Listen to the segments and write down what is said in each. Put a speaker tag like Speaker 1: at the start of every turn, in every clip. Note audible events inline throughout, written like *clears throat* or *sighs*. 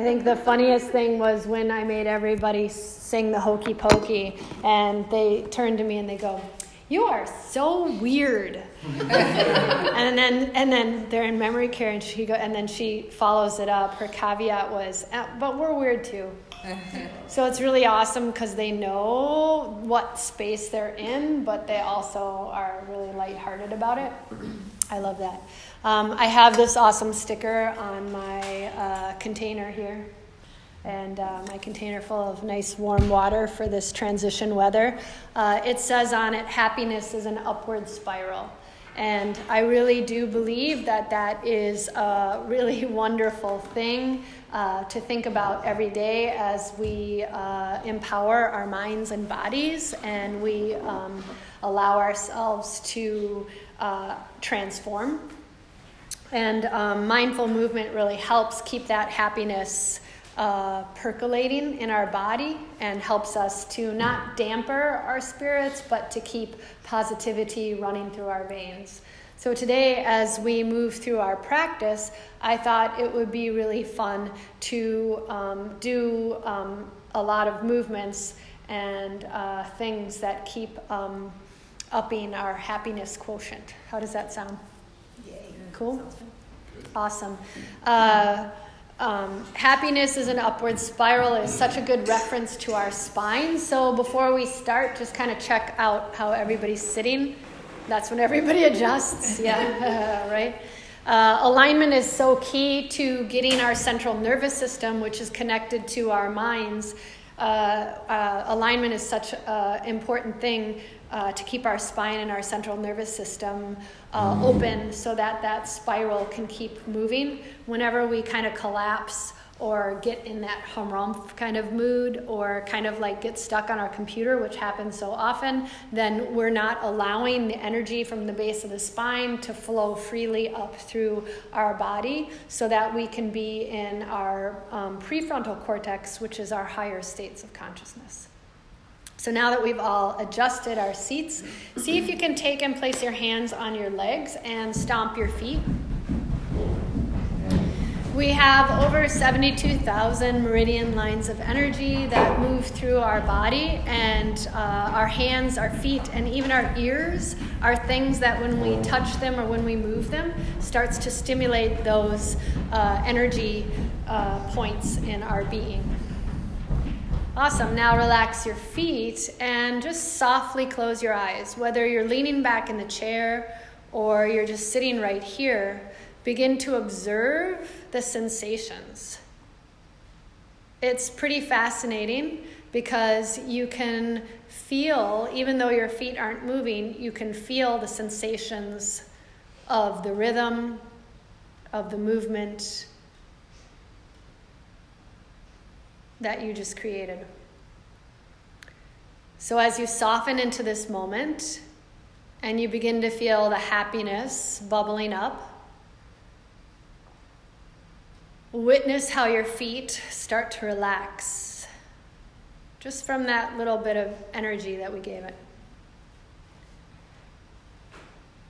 Speaker 1: I think the funniest thing was when I made everybody sing the Hokey Pokey, and they turned to me and they go, "You are so weird." *laughs* and then and then they're in memory care, and she go and then she follows it up. Her caveat was, uh, "But we're weird too." *laughs* so it's really awesome because they know what space they're in, but they also are really lighthearted about it. I love that. Um, I have this awesome sticker on my uh, container here, and uh, my container full of nice warm water for this transition weather. Uh, it says on it, happiness is an upward spiral. And I really do believe that that is a really *laughs* wonderful thing uh, to think about every day as we uh, empower our minds and bodies and we um, allow ourselves to uh, transform. And um, mindful movement really helps keep that happiness uh, percolating in our body and helps us to not damper our spirits, but to keep positivity running through our veins. So, today, as we move through our practice, I thought it would be really fun to um, do um, a lot of movements and uh, things that keep um, upping our happiness quotient. How does that sound? Cool? Awesome. Uh, um, happiness is an upward spiral is such a good reference to our spine. So before we start, just kind of check out how everybody's sitting. That's when everybody *laughs* adjusts. Yeah, *laughs* right. Uh, alignment is so key to getting our central nervous system, which is connected to our minds. Uh, uh, alignment is such an important thing uh, to keep our spine and our central nervous system uh, open so that that spiral can keep moving. Whenever we kind of collapse or get in that humrumph kind of mood or kind of like get stuck on our computer, which happens so often, then we're not allowing the energy from the base of the spine to flow freely up through our body so that we can be in our um, prefrontal cortex, which is our higher states of consciousness. So now that we've all adjusted our seats, see if you can take and place your hands on your legs and stomp your feet. We have over 72,000 meridian lines of energy that move through our body, and uh, our hands, our feet, and even our ears are things that when we touch them or when we move them, starts to stimulate those uh, energy uh, points in our being. Awesome. Now relax your feet and just softly close your eyes. Whether you're leaning back in the chair or you're just sitting right here, begin to observe the sensations. It's pretty fascinating because you can feel, even though your feet aren't moving, you can feel the sensations of the rhythm, of the movement, that you just created. So, as you soften into this moment and you begin to feel the happiness bubbling up, witness how your feet start to relax just from that little bit of energy that we gave it.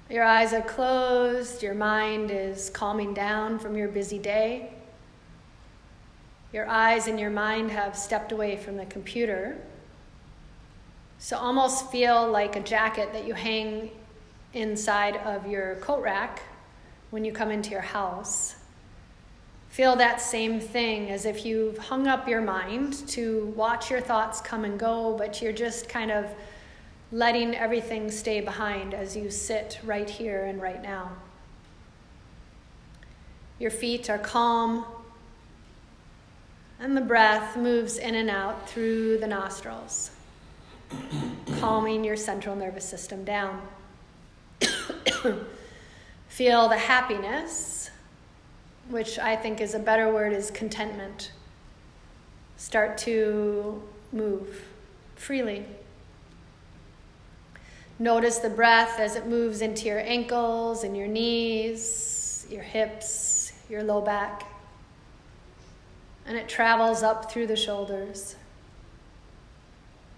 Speaker 1: Your eyes are closed, your mind is calming down from your busy day. Your eyes and your mind have stepped away from the computer. So almost feel like a jacket that you hang inside of your coat rack when you come into your house. Feel that same thing as if you've hung up your mind to watch your thoughts come and go, but you're just kind of letting everything stay behind as you sit right here and right now. Your feet are calm, and the breath moves in and out through the nostrils, *coughs* calming your central nervous system down. *coughs* Feel the happiness, which I think is a better word, is contentment. Start to move freely. Notice the breath as it moves into your ankles and your knees, your hips, your low back and it travels up through the shoulders,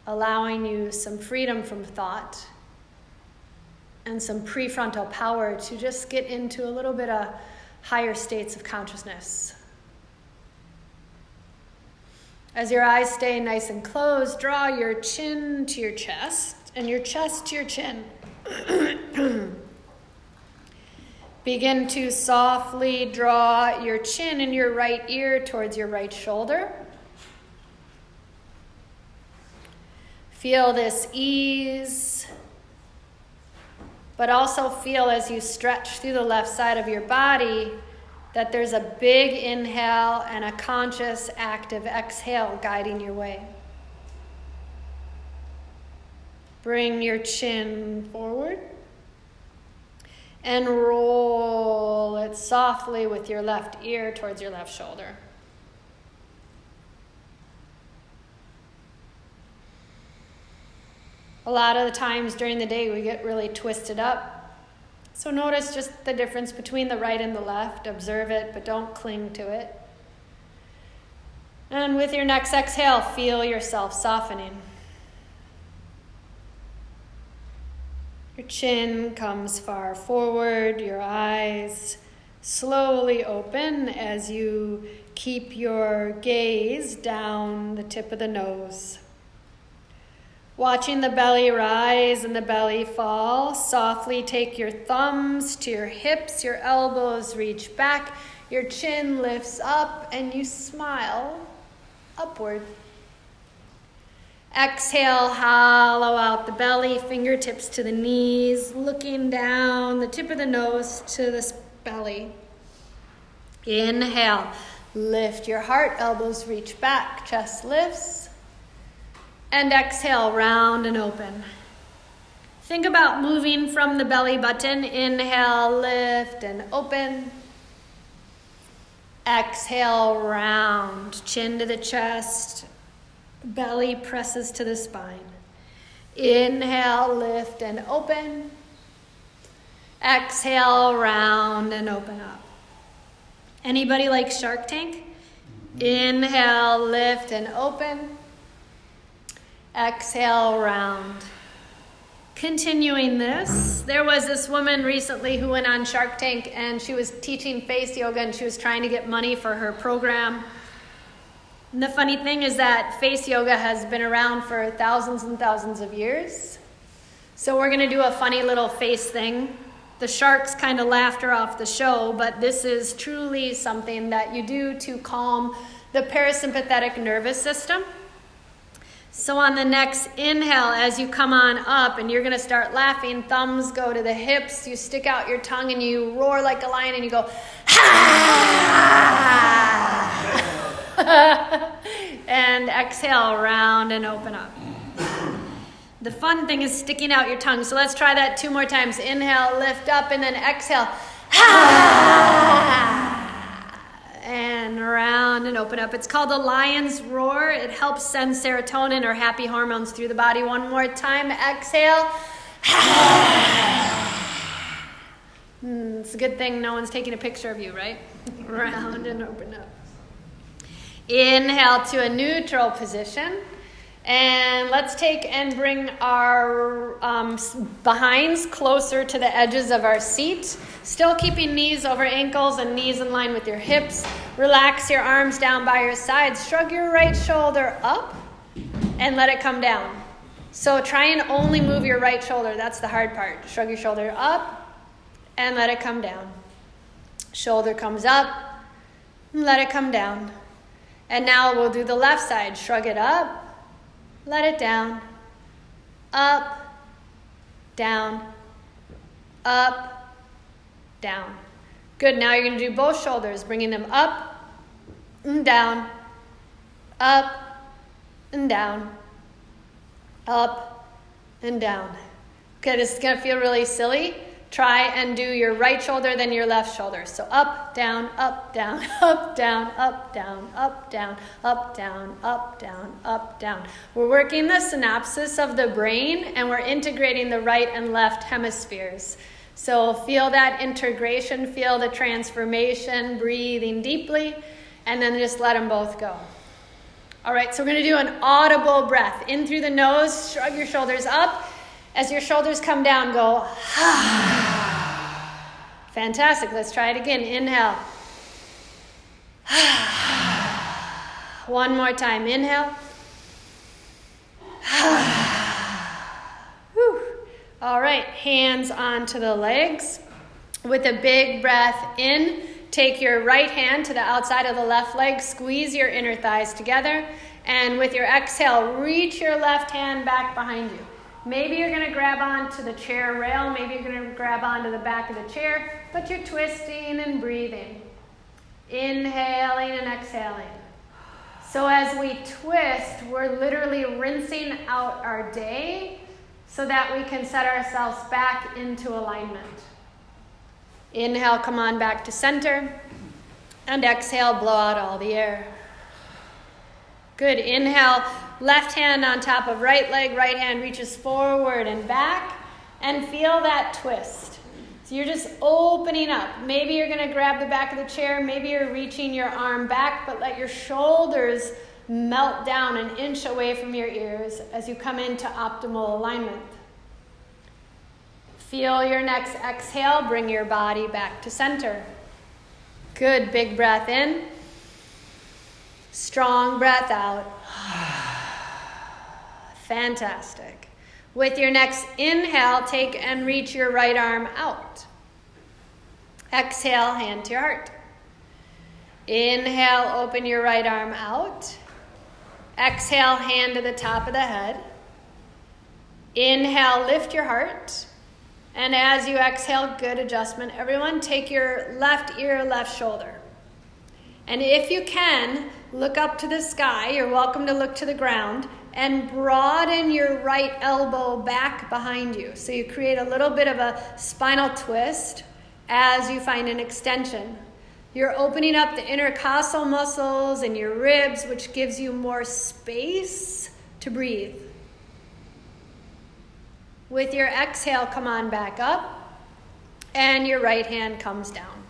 Speaker 1: allowing you some freedom from thought and some prefrontal power to just get into a little bit of higher states of consciousness. As your eyes stay nice and closed, draw your chin to your chest and your chest to your chin. *clears throat* Begin to softly draw your chin and your right ear towards your right shoulder. Feel this ease, but also feel as you stretch through the left side of your body that there's a big inhale and a conscious, active exhale guiding your way. Bring your chin forward and roll it softly with your left ear towards your left shoulder. A lot of the times during the day, we get really twisted up so notice just the difference between the right and the left. Observe it, but don't cling to it. And with your next exhale, feel yourself softening. Your chin comes far forward, your eyes slowly open as you keep your gaze down the tip of the nose. Watching the belly rise and the belly fall, softly take your thumbs to your hips, your elbows reach back, your chin lifts up, and you smile upward. Exhale, hollow out the belly, fingertips to the knees, looking down the tip of the nose to the belly. Inhale, lift your heart, elbows reach back, chest lifts. And exhale, round and open. Think about moving from the belly button. Inhale, lift and open. Exhale, round, chin to the chest, belly presses to the spine. Inhale, lift and open. Exhale, round and open up. Anybody like Shark Tank? Inhale, lift and open. Exhale, round. Continuing this, there was this woman recently who went on Shark Tank and she was teaching face yoga and she was trying to get money for her program. And the funny thing is that face yoga has been around for thousands and thousands of years. So we're going to do a funny little face thing. The sharks kind of laughed her off the show, but this is truly something that you do to calm the parasympathetic nervous system. So, on the next inhale, as you come on up and you're going to start laughing, thumbs go to the hips, you stick out your tongue and you roar like a lion and you go, ha! *laughs* and exhale, round and open up. The fun thing is sticking out your tongue. So, let's try that two more times. Inhale, lift up, and then exhale, *laughs* and around and open up. It's called the lion's roar. It helps send serotonin or happy hormones through the body. One more time. Exhale. *sighs* mm, it's a good thing no one's taking a picture of you, right? *laughs* Round and open up. Inhale to a neutral position. And let's take and bring our um, behinds closer to the edges of our seat. Still keeping knees over ankles and knees in line with your hips. Relax your arms down by your sides. Shrug your right shoulder up and let it come down. So try and only move your right shoulder. That's the hard part. Shrug your shoulder up and let it come down. Shoulder comes up, let it come down. And now we'll do the left side. Shrug it up let it down, up, down, up, down. Good. Now you're going to do both shoulders, bringing them up and down, up and down, up and down. Okay, this is to feel really silly try and do your right shoulder, then your left shoulder. So up, down, up, down, *laughs* up, down, up, down, up, down, up, down, up, down, up, down. We're working the synapses of the brain and we're integrating the right and left hemispheres. So feel that integration, feel the transformation, breathing deeply, and then just let them both go. All right, so we're to do an audible breath. In through the nose, shrug your shoulders up. As your shoulders come down, go, *sighs* Fantastic. Let's try it again. Inhale. *sighs* One more time. Inhale. *sighs* All right, hands onto the legs. With a big breath in, take your right hand to the outside of the left leg, squeeze your inner thighs together, and with your exhale, reach your left hand back behind you. Maybe you're going to grab onto the chair rail, maybe you're going to grab onto the back of the chair, but you're twisting and breathing. Inhaling and exhaling. So as we twist, we're literally rinsing out our day so that we can set ourselves back into alignment. Inhale, come on back to center. And exhale, blow out all the air. Good. Inhale, left hand on top of right leg, right hand reaches forward and back, and feel that twist. So you're just opening up. Maybe you're going to grab the back of the chair, maybe you're reaching your arm back, but let your shoulders melt down an inch away from your ears as you come into optimal alignment. Feel your next exhale, bring your body back to center. Good, big breath in. Strong breath out. Fantastic. With your next inhale, take and reach your right arm out. Exhale, hand to your heart. Inhale, open your right arm out. Exhale, hand to the top of the head. Inhale, lift your heart. And as you exhale, good adjustment. Everyone, take your left ear, left shoulder. And if you can, look up to the sky. You're welcome to look to the ground and broaden your right elbow back behind you. So you create a little bit of a spinal twist as you find an extension. You're opening up the intercostal muscles and your ribs, which gives you more space to breathe. With your exhale, come on back up, and your right hand comes down.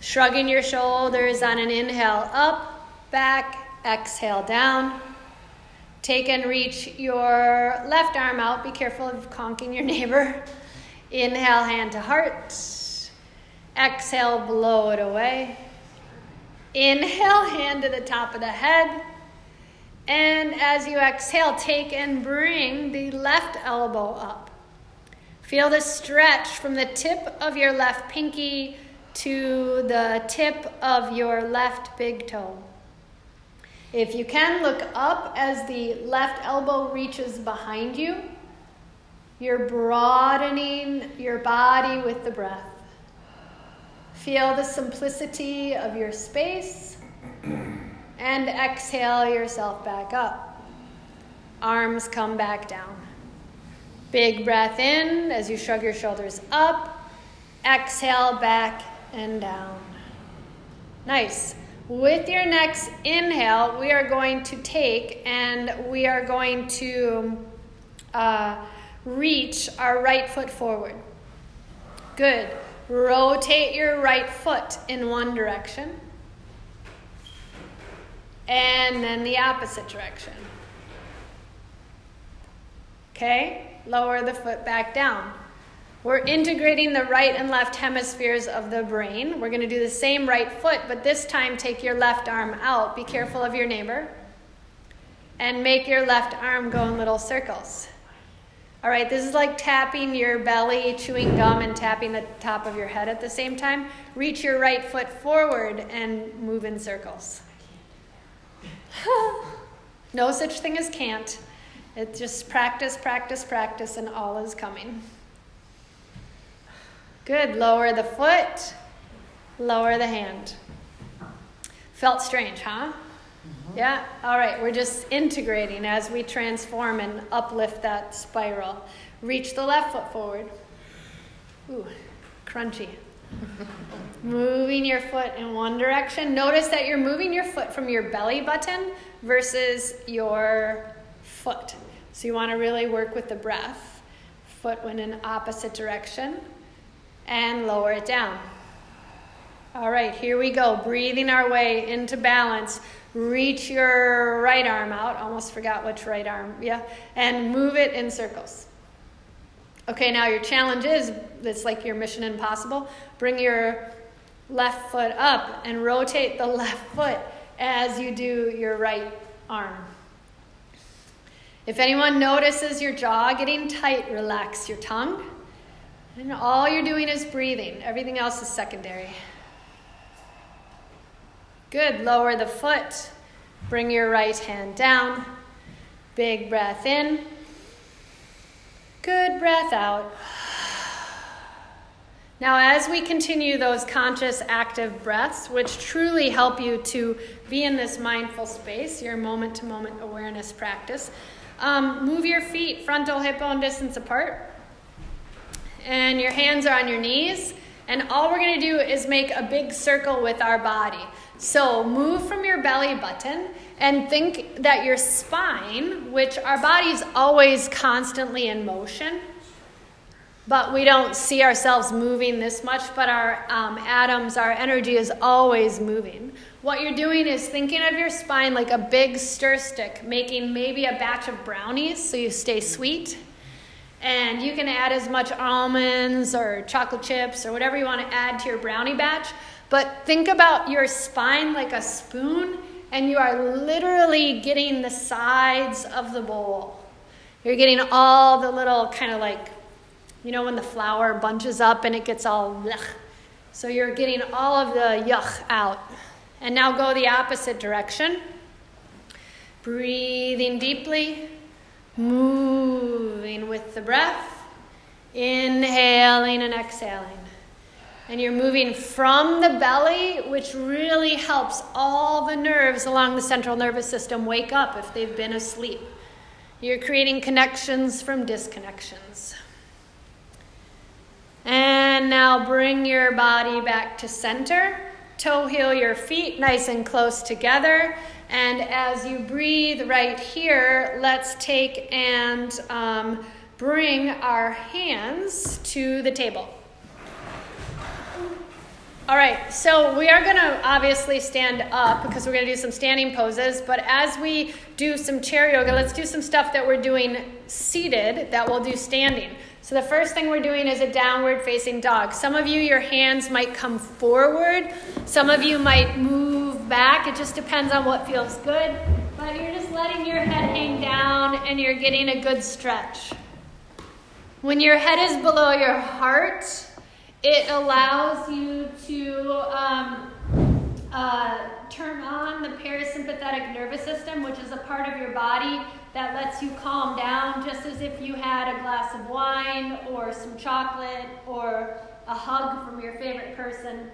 Speaker 1: Shrugging your shoulders on an inhale up, back, exhale down. Take and reach your left arm out. Be careful of conking your neighbor. Inhale, hand to heart. Exhale, blow it away. Inhale, hand to the top of the head. And as you exhale, take and bring the left elbow up. Feel the stretch from the tip of your left pinky to the tip of your left big toe. If you can, look up as the left elbow reaches behind you. You're broadening your body with the breath. Feel the simplicity of your space and exhale yourself back up. Arms come back down. Big breath in as you shrug your shoulders up. Exhale back and down. Nice. With your next inhale, we are going to take and we are going to uh, reach our right foot forward. Good. Rotate your right foot in one direction and then the opposite direction. Okay? Lower the foot back down. We're integrating the right and left hemispheres of the brain. We're going to do the same right foot, but this time take your left arm out. Be careful of your neighbor. And make your left arm go in little circles. All right, this is like tapping your belly, chewing gum, and tapping the top of your head at the same time. Reach your right foot forward and move in circles. *laughs* no such thing as can't. It's just practice, practice, practice, and all is coming. Good. Lower the foot, lower the hand. Felt strange, huh? Mm-hmm. Yeah? All right, we're just integrating as we transform and uplift that spiral. Reach the left foot forward. Ooh, crunchy. *laughs* moving your foot in one direction. Notice that you're moving your foot from your belly button versus your foot. So you want to really work with the breath. Foot went in opposite direction and lower it down. All right, here we go. Breathing our way into balance. Reach your right arm out. Almost forgot which right arm. Yeah. And move it in circles. Okay, now your challenge is it's like your mission impossible. Bring your left foot up and rotate the *laughs* left foot as you do your right arm. If anyone notices your jaw getting tight, relax your tongue. And all you're doing is breathing. Everything else is secondary. Good. Lower the foot. Bring your right hand down. Big breath in. Good breath out. Now, as we continue those conscious, active breaths, which truly help you to be in this mindful space, your moment to moment awareness practice, um, move your feet frontal hip bone distance apart. And your hands are on your knees. And all we're to do is make a big circle with our body. So move from your belly button and think that your spine, which our body's always constantly in motion, but we don't see ourselves moving this much, but our um, atoms, our energy is always moving. What you're doing is thinking of your spine like a big stir stick, making maybe a batch of brownies so you stay sweet. And you can add as much almonds or chocolate chips or whatever you want to add to your brownie batch. But think about your spine like a spoon, and you are literally getting the sides of the bowl. You're getting all the little kind of like, you know, when the flour bunches up and it gets all blech. So you're getting all of the yuck out. And now go the opposite direction. Breathing deeply, moving with the breath, inhaling and exhaling. And you're moving from the belly, which really helps all the nerves along the central nervous system wake up if they've been asleep. You're creating connections from disconnections. And now bring your body back to center. Toe heel your feet nice and close together. And as you breathe right here, let's take and um, bring our hands to the table. All right, so we are going to obviously stand up because we're going to do some standing poses. But as we do some chair yoga, let's do some stuff that we're doing seated that we'll do standing. So the first thing we're doing is a downward facing dog. Some of you, your hands might come forward, some of you might move back. It just depends on what feels good. But you're just letting your head hang down and you're getting a good stretch. When your head is below your heart, it allows you to um, uh, turn on the parasympathetic nervous system, which is a part of your body that lets you calm down, just as if you had a glass of wine or some chocolate or a hug from your favorite person.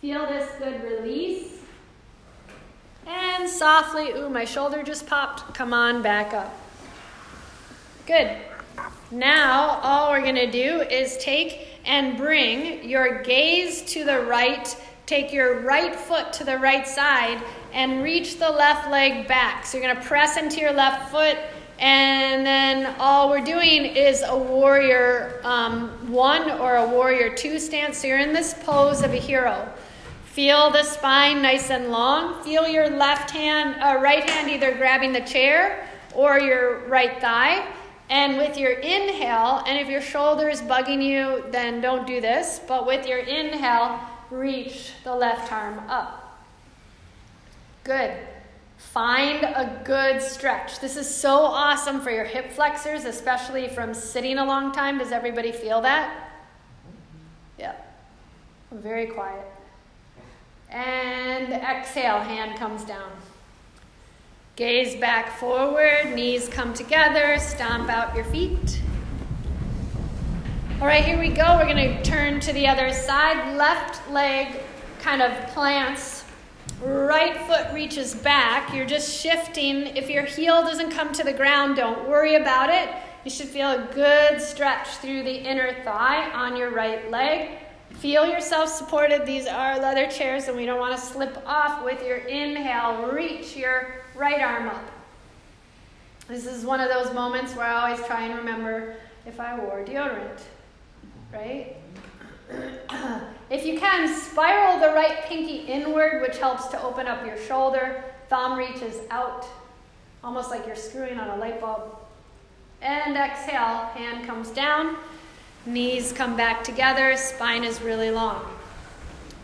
Speaker 1: Feel this good release. And softly, ooh, my shoulder just popped. Come on back up. Good. Now, all we're going to do is take and bring your gaze to the right. Take your right foot to the right side and reach the left leg back. So you're going to press into your left foot, and then all we're doing is a warrior um, one or a warrior two stance. So you're in this pose of a hero. Feel the spine nice and long. Feel your left hand, uh, right hand either grabbing the chair or your right thigh. And with your inhale, and if your shoulder is bugging you, then don't do this. But with your inhale, reach the left arm up. Good. Find a good stretch. This is so awesome for your hip flexors, especially from sitting a long time. Does everybody feel that? Yeah. Very quiet. And exhale, hand comes down. Gaze back forward, knees come together, stomp out your feet. All right, here we go. We're going to turn to the other side. Left leg kind of plants, right foot reaches back. You're just shifting. If your heel doesn't come to the ground, don't worry about it. You should feel a good stretch through the inner thigh on your right leg. Feel yourself supported. These are leather chairs, and we don't want to slip off with your inhale. Reach your right arm up. This is one of those moments where I always try and remember if I wore deodorant, right? If you can, spiral the right pinky inward, which helps to open up your shoulder. Thumb reaches out, almost like you're screwing on a light bulb. And exhale, hand comes down, knees come back together, spine is really long.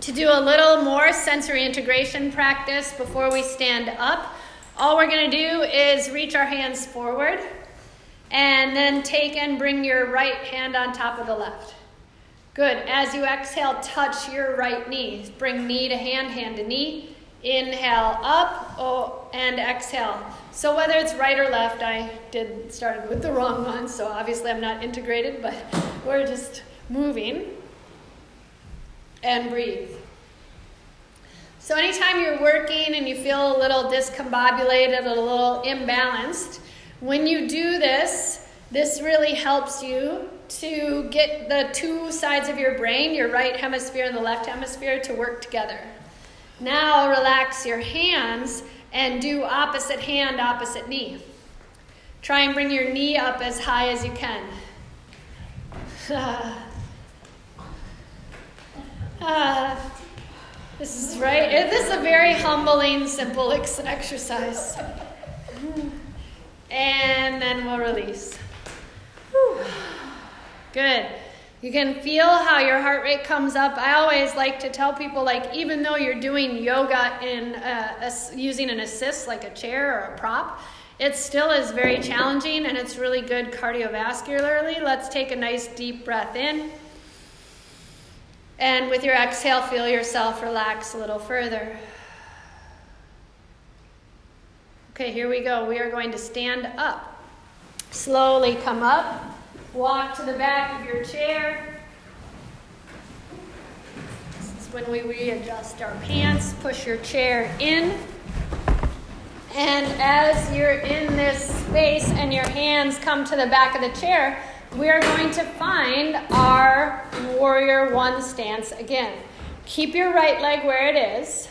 Speaker 1: To do a little more sensory integration practice before we stand up, all we're going to do is reach our hands forward and then take and bring your right hand on top of the left. Good. As you exhale, touch your right knee. Bring knee to hand, hand to knee. Inhale up oh, and exhale. So whether it's right or left, I did started with the wrong one, so obviously I'm not integrated, but we're just moving and breathe. So anytime you're working and you feel a little discombobulated, a little imbalanced, when you do this, this really helps you to get the two sides of your brain, your right hemisphere and the left hemisphere, to work together. Now relax your hands and do opposite hand, opposite knee. Try and bring your knee up as high as you can. *sighs* Uh, this is right. This is a very humbling, simple exercise. And then we'll release. Whew. Good. You can feel how your heart rate comes up. I always like to tell people, like, even though you're doing yoga in a, using an assist like a chair or a prop, it still is very challenging and it's really good cardiovascularly. Let's take a nice deep breath in. And with your exhale, feel yourself relax a little further. Okay, here we go. We are going to stand up. Slowly come up. Walk to the back of your chair. This is when we readjust our pants. Push your chair in. And as you're in this space and your hands come to the back of the chair, we are going to find our warrior one stance again. Keep your right leg where it is.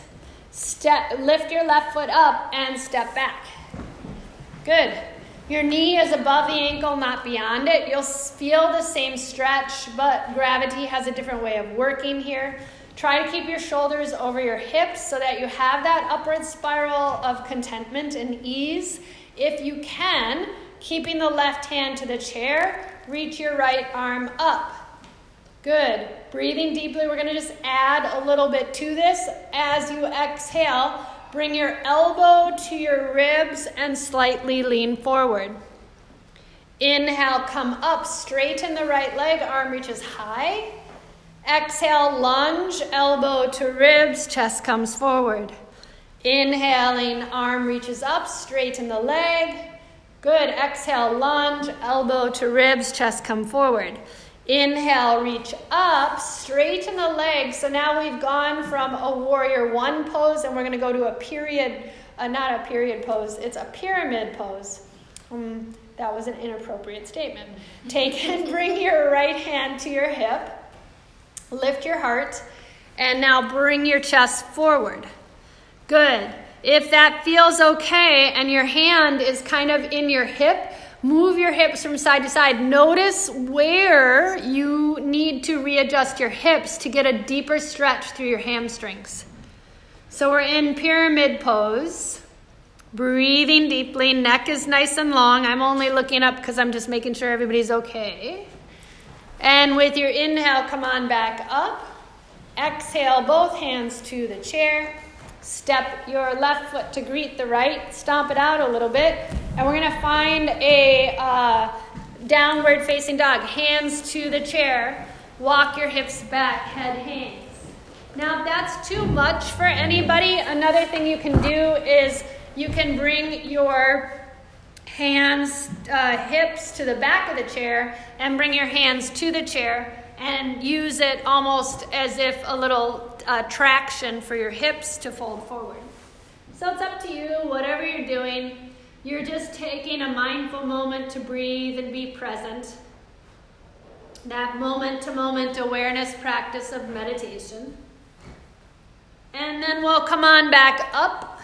Speaker 1: Step, lift your left foot up and step back. Good. Your knee is above the ankle, not beyond it. You'll feel the same stretch, but gravity has a different way of working here. Try to keep your shoulders over your hips so that you have that upward spiral of contentment and ease. If you can, keeping the left hand to the chair, reach your right arm up. Good. Breathing deeply, we're going to just add a little bit to this as you exhale. Bring your elbow to your ribs and slightly lean forward. Inhale, come up, straighten the right leg, arm reaches high. Exhale, lunge, elbow to ribs, chest comes forward. Inhaling, arm reaches up, straighten the leg. Good. Exhale, lunge, elbow to ribs, chest come forward. Inhale, reach up, straighten the legs. So now we've gone from a warrior one pose and we're going to go to a period, uh, not a period pose, it's a pyramid pose. Um, that was an inappropriate statement. Take and *laughs* bring your right hand to your hip, lift your heart, and now bring your chest forward. Good. If that feels okay and your hand is kind of in your hip, Move your hips from side to side. Notice where you need to readjust your hips to get a deeper stretch through your hamstrings. So we're in pyramid pose. Breathing deeply, neck is nice and long. I'm only looking up because I'm just making sure everybody's okay. And with your inhale, come on back up. Exhale, both hands to the chair. Step your left foot to greet the right. Stomp it out a little bit. And we're to find a uh, downward facing dog. Hands to the chair. Walk your hips back, head hangs. Now, if that's too much for anybody, another thing you can do is you can bring your hands, uh, hips to the back of the chair and bring your hands to the chair and use it almost as if a little uh, traction for your hips to fold forward. So it's up to you, whatever you're doing. You're just taking a mindful moment to breathe and be present. That moment to moment awareness practice of meditation. And then we'll come on back up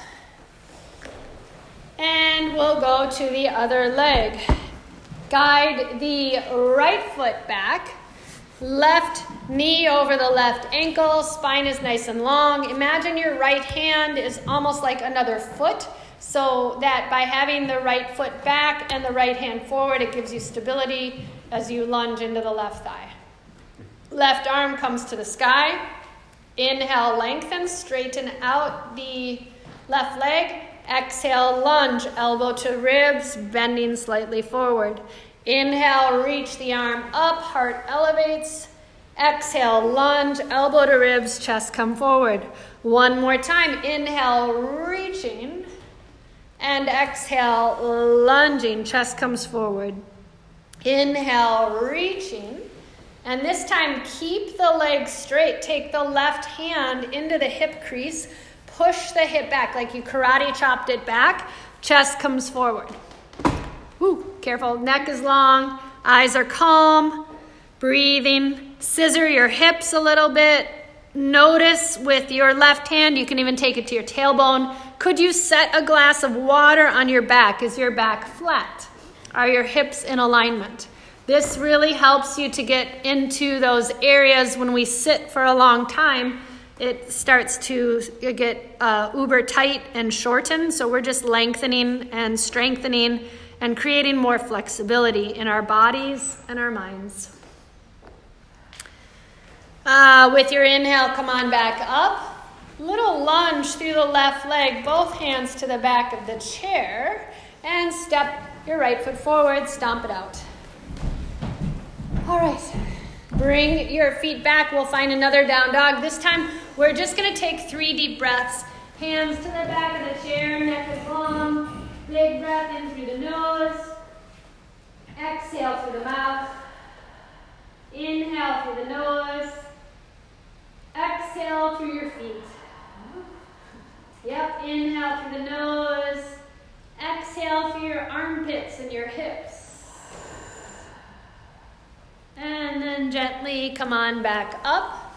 Speaker 1: and we'll go to the other leg. Guide the right foot back, left knee over the left ankle, spine is nice and long. Imagine your right hand is almost like another foot so that by having the right foot back and the right hand forward, it gives you stability as you lunge into the left thigh. Left arm comes to the sky. Inhale, lengthen, straighten out the left leg. Exhale, lunge, elbow to ribs, bending slightly forward. Inhale, reach the arm up, heart elevates. Exhale, lunge, elbow to ribs, chest come forward. One more time. Inhale, reaching. And exhale, lunging, chest comes forward. Inhale, reaching. And this time, keep the legs straight. Take the left hand into the hip crease. Push the hip back like you karate chopped it back. Chest comes forward. Woo, careful. Neck is long, eyes are calm, breathing. Scissor your hips a little bit. Notice with your left hand, you can even take it to your tailbone. Could you set a glass of water on your back? Is your back flat? Are your hips in alignment? This really helps you to get into those areas when we sit for a long time. It starts to get uh, uber tight and shorten. So we're just lengthening and strengthening and creating more flexibility in our bodies and our minds. Uh, with your inhale, come on back up. Little lunge through the left leg, both hands to the back of the chair, and step your right foot forward, stomp it out. All right, bring your feet back. We'll find another down dog. This time, we're just to take three deep breaths. Hands to the back of the chair, neck is long. Big breath in through the nose. Exhale through the mouth. Inhale through the nose. Exhale through your feet. Yep, inhale through the nose. Exhale through your armpits and your hips. And then gently come on back up.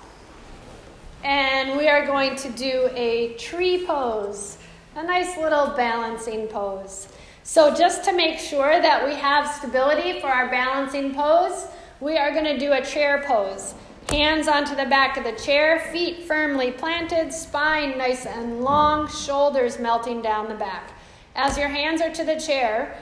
Speaker 1: And we are going to do a tree pose a nice little balancing pose. So, just to make sure that we have stability for our balancing pose, we are going to do a chair pose. Hands onto the back of the chair, feet firmly planted, spine nice and long, shoulders melting down the back. As your hands are to the chair,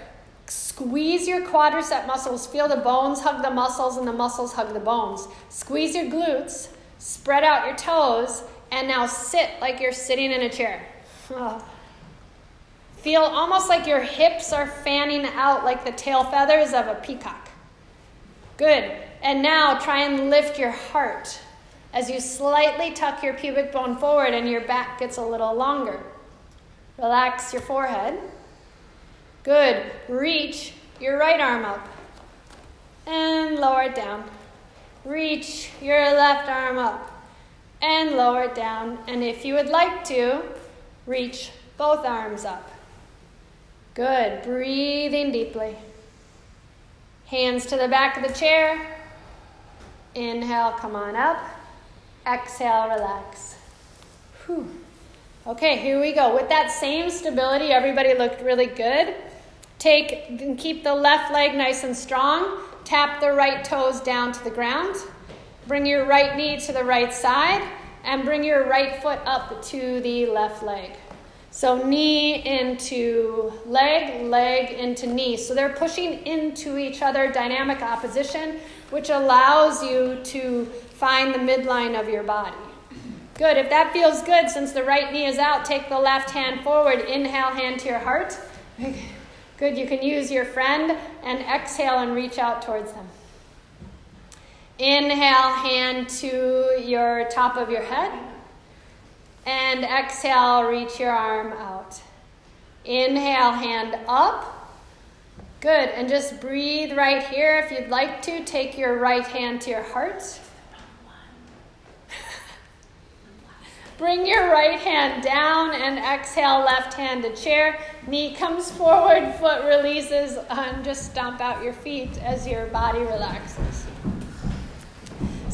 Speaker 1: squeeze your quadricep muscles, feel the bones hug the muscles and the muscles hug the bones. Squeeze your glutes, spread out your toes, and now sit like you're sitting in a chair. *laughs* Oh. Feel almost like your hips are fanning out like the tail feathers of a peacock. Good. And now try and lift your heart as you slightly tuck your pubic bone forward and your back gets a little longer. Relax your forehead. Good. Reach your right arm up and lower it down. Reach your left arm up and lower it down. And if you would like to, reach both arms up. Good. Breathing deeply. Hands to the back of the chair. Inhale, come on up. Exhale, relax. Whew. Okay, here we go. With that same stability, everybody looked really good. Take and keep the left leg nice and strong. Tap the right toes down to the ground. Bring your right knee to the right side and bring your right foot up to the left leg. So knee into leg, leg into knee. So they're pushing into each other, dynamic opposition, which allows you to find the midline of your body. Good. If that feels good, since the right knee is out, take the left hand forward. Inhale, hand to your heart. Good. You can use your friend and exhale and reach out towards them. Inhale, hand to your top of your head. And exhale, reach your arm out. Inhale, hand up. Good. And just breathe right here. If you'd like to, take your right hand to your heart. *laughs* Bring your right hand down and exhale, left hand to chair. Knee comes forward, foot releases, and just stomp out your feet as your body relaxes.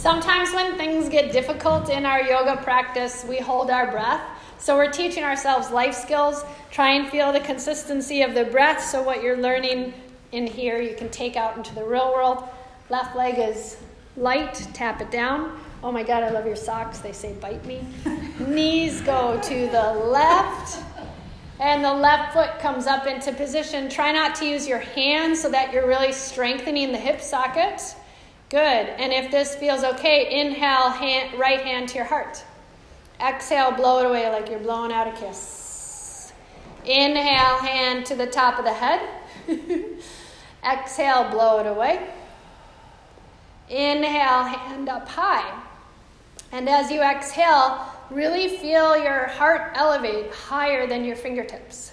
Speaker 1: Sometimes when things get difficult in our yoga practice, we hold our breath. So we're teaching ourselves life skills. Try and feel the consistency of the breath. So what you're learning in here, you can take out into the real world. Left leg is light, tap it down. Oh my God, I love your socks. They say bite me. *laughs* Knees go to the left. And the left foot comes up into position. Try not to use your hands so that you're really strengthening the hip socket. Good. And if this feels okay, inhale, hand, right hand to your heart. Exhale, blow it away like you're blowing out a kiss. Inhale, hand to the top of the head. *laughs* Exhale, blow it away. Inhale, hand up high. And as you exhale, really feel your heart elevate higher than your fingertips.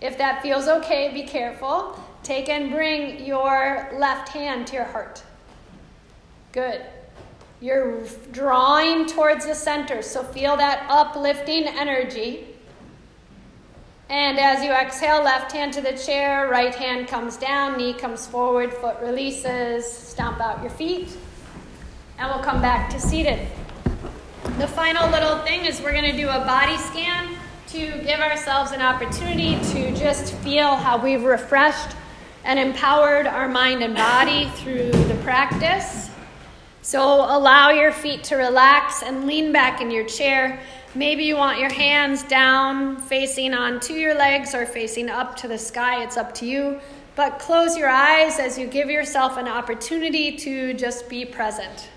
Speaker 1: If that feels okay, be careful. Take and bring your left hand to your heart. Good. You're drawing towards the center, so feel that uplifting energy. And as you exhale, left hand to the chair, right hand comes down, knee comes forward, foot releases, stomp out your feet, and we'll come back to seated. The final little thing is we're going to do a body scan to give ourselves an opportunity to just feel how we've refreshed and empowered our mind and body through the practice. So allow your feet to relax and lean back in your chair. Maybe you want your hands down, facing onto your legs, or facing up to the sky. It's up to you. But close your eyes as you give yourself an opportunity to just be present.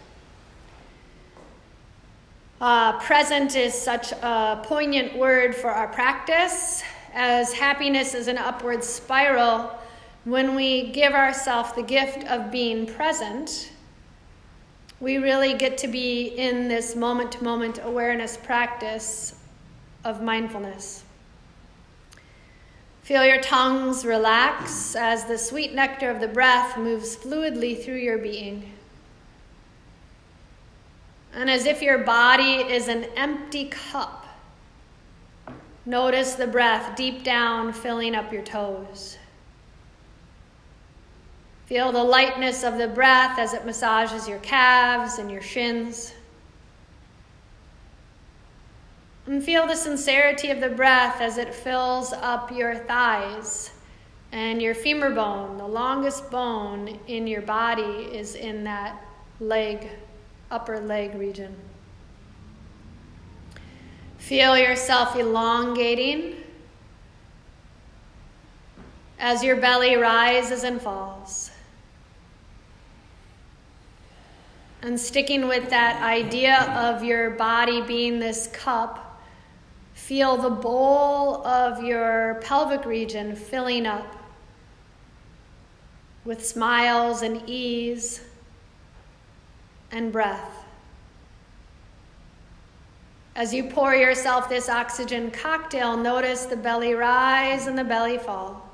Speaker 1: Uh, present is such a poignant word for our practice, as happiness is an upward spiral. When we give ourselves the gift of being present, we really get to be in this moment to moment awareness practice of mindfulness. Feel your tongues relax as the sweet nectar of the breath moves fluidly through your being. And as if your body is an empty cup, notice the breath deep down filling up your toes. Feel the lightness of the breath as it massages your calves and your shins. And feel the sincerity of the breath as it fills up your thighs and your femur bone. The longest bone in your body is in that leg upper leg region. Feel yourself elongating as your belly rises and falls. And sticking with that idea of your body being this cup, feel the bowl of your pelvic region filling up with smiles and ease and breath. As you pour yourself this oxygen cocktail, notice the belly rise and the belly fall.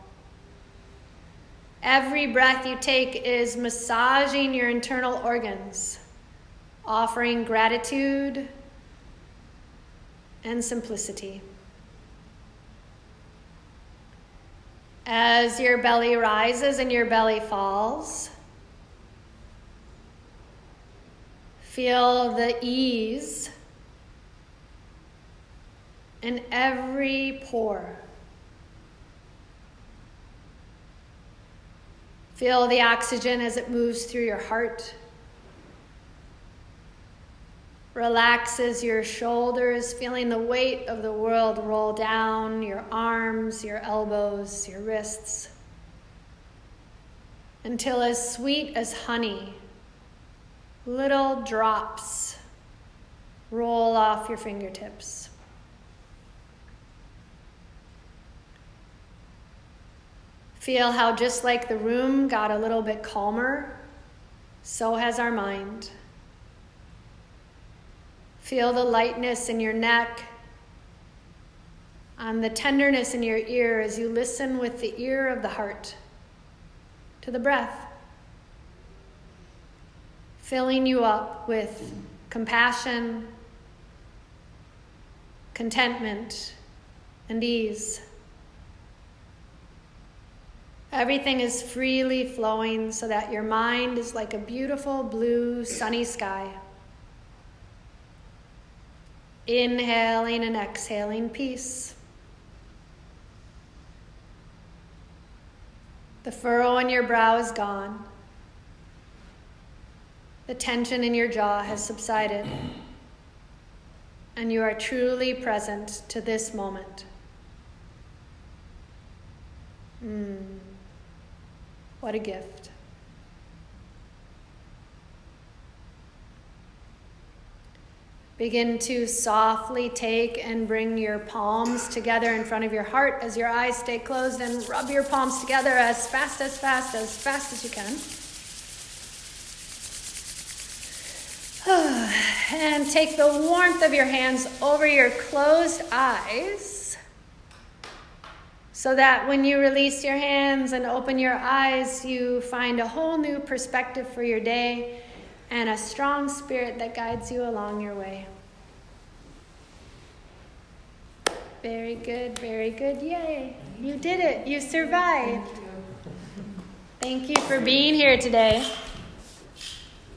Speaker 1: Every breath you take is massaging your internal organs, offering gratitude and simplicity. As your belly rises and your belly falls, Feel the ease in every pore. Feel the oxygen as it moves through your heart. Relaxes your shoulders, feeling the weight of the world roll down your arms, your elbows, your wrists, until as sweet as honey little drops roll off your fingertips. Feel how, just like the room got a little bit calmer, so has our mind. Feel the lightness in your neck, and the tenderness in your ear as you listen with the ear of the heart to the breath filling you up with compassion, contentment, and ease. Everything is freely flowing so that your mind is like a beautiful blue sunny sky. Inhaling and exhaling peace. The furrow on your brow is gone. The tension in your jaw has subsided, and you are truly present to this moment. Mm, what a gift. Begin to softly take and bring your palms together in front of your heart as your eyes stay closed and rub your palms together as fast, as fast, as fast as you can. *sighs* And take the warmth of your hands over your closed eyes so that when you release your hands and open your eyes, you find a whole new perspective for your day and a strong spirit that guides you along your way. Very good, very good. Yay. You did it. You survived. Thank you for being here today.